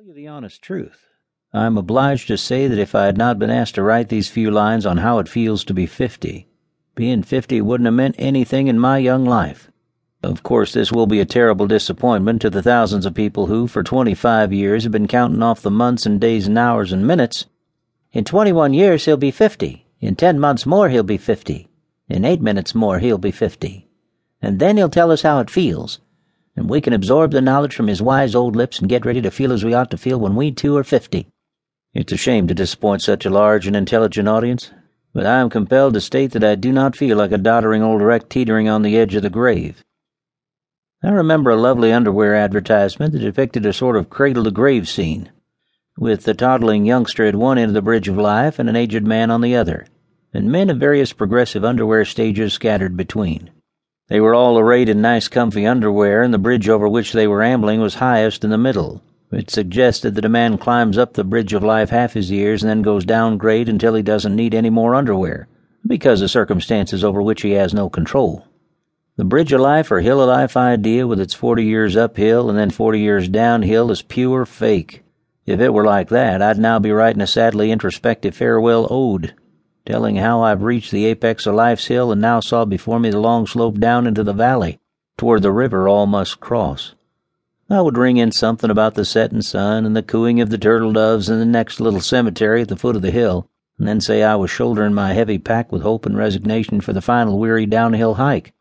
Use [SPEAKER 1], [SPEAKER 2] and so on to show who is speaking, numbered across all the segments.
[SPEAKER 1] tell you the honest truth. I am obliged to say that if I had not been asked to write these few lines on how it feels to be fifty, being fifty wouldn't have meant anything in my young life. Of course, this will be a terrible disappointment to the thousands of people who, for twenty five years, have been counting off the months and days and hours and minutes. In twenty one years, he'll be fifty. In ten months more, he'll be fifty. In eight minutes more, he'll be fifty. And then he'll tell us how it feels and we can absorb the knowledge from his wise old lips and get ready to feel as we ought to feel when we too are fifty. It's a shame to disappoint such a large and intelligent audience, but I am compelled to state that I do not feel like a doddering old wreck teetering on the edge of the grave. I remember a lovely underwear advertisement that depicted a sort of cradle to grave scene, with the toddling youngster at one end of the bridge of life and an aged man on the other, and men of various progressive underwear stages scattered between. They were all arrayed in nice comfy underwear, and the bridge over which they were ambling was highest in the middle. It suggested that a man climbs up the bridge of life half his years and then goes down grade until he doesn't need any more underwear, because of circumstances over which he has no control. The bridge of life or hill of life idea, with its forty years uphill and then forty years downhill, is pure fake. If it were like that, I'd now be writing a sadly introspective farewell ode telling how I've reached the apex of life's hill and now saw before me the long slope down into the valley, toward the river all must cross. I would ring in something about the setting sun and the cooing of the turtle doves in the next little cemetery at the foot of the hill, and then say I was shouldering my heavy pack with hope and resignation for the final weary downhill hike.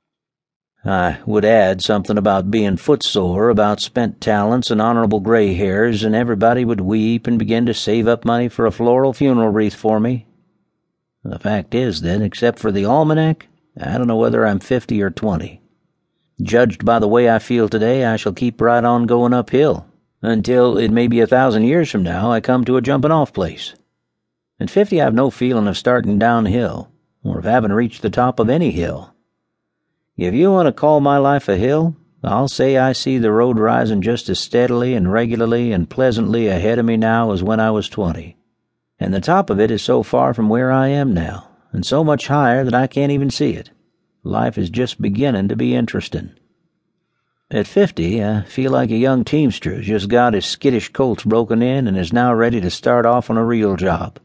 [SPEAKER 1] I would add something about being footsore, about spent talents and honorable gray hairs, and everybody would weep and begin to save up money for a floral funeral wreath for me, the fact is, then, except for the almanac, I don't know whether I'm fifty or twenty. Judged by the way I feel today, I shall keep right on going uphill until it may be a thousand years from now I come to a jumping off place. At fifty, I've no feeling of starting downhill or of having reached the top of any hill. If you want to call my life a hill, I'll say I see the road rising just as steadily and regularly and pleasantly ahead of me now as when I was twenty and the top of it is so far from where I am now, and so much higher that I can't even see it. Life is just beginning to be interesting. At fifty, I feel like a young teamster who's just got his skittish colts broken in and is now ready to start off on a real job.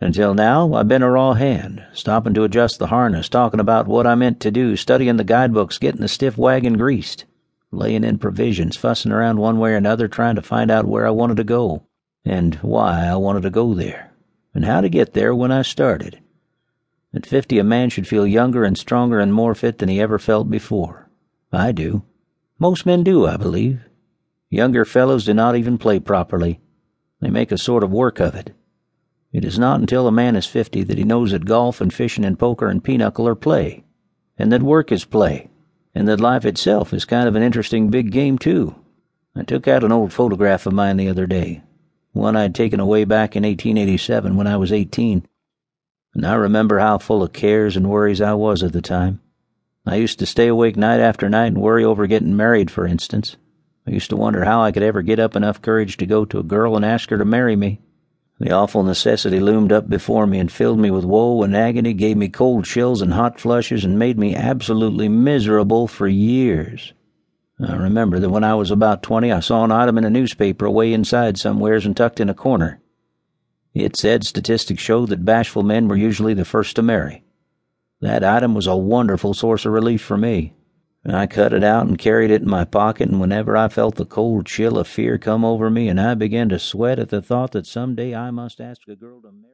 [SPEAKER 1] Until now, I've been a raw hand, stopping to adjust the harness, talking about what I meant to do, studying the guidebooks, getting the stiff wagon greased, laying in provisions, fussing around one way or another, trying to find out where I wanted to go and why I wanted to go there, and how to get there when I started. At fifty, a man should feel younger and stronger and more fit than he ever felt before. I do. Most men do, I believe. Younger fellows do not even play properly. They make a sort of work of it. It is not until a man is fifty that he knows that golf and fishing and poker and pinochle are play, and that work is play, and that life itself is kind of an interesting big game, too. I took out an old photograph of mine the other day one I'd taken away back in 1887 when I was 18. And I remember how full of cares and worries I was at the time. I used to stay awake night after night and worry over getting married, for instance. I used to wonder how I could ever get up enough courage to go to a girl and ask her to marry me. The awful necessity loomed up before me and filled me with woe and agony, gave me cold chills and hot flushes, and made me absolutely miserable for years. I remember that when I was about twenty, I saw an item in a newspaper away inside somewheres and tucked in a corner. It said statistics showed that bashful men were usually the first to marry. That item was a wonderful source of relief for me. I cut it out and carried it in my pocket, and whenever I felt the cold chill of fear come over me, and I began to sweat at the thought that some day I must ask a girl to marry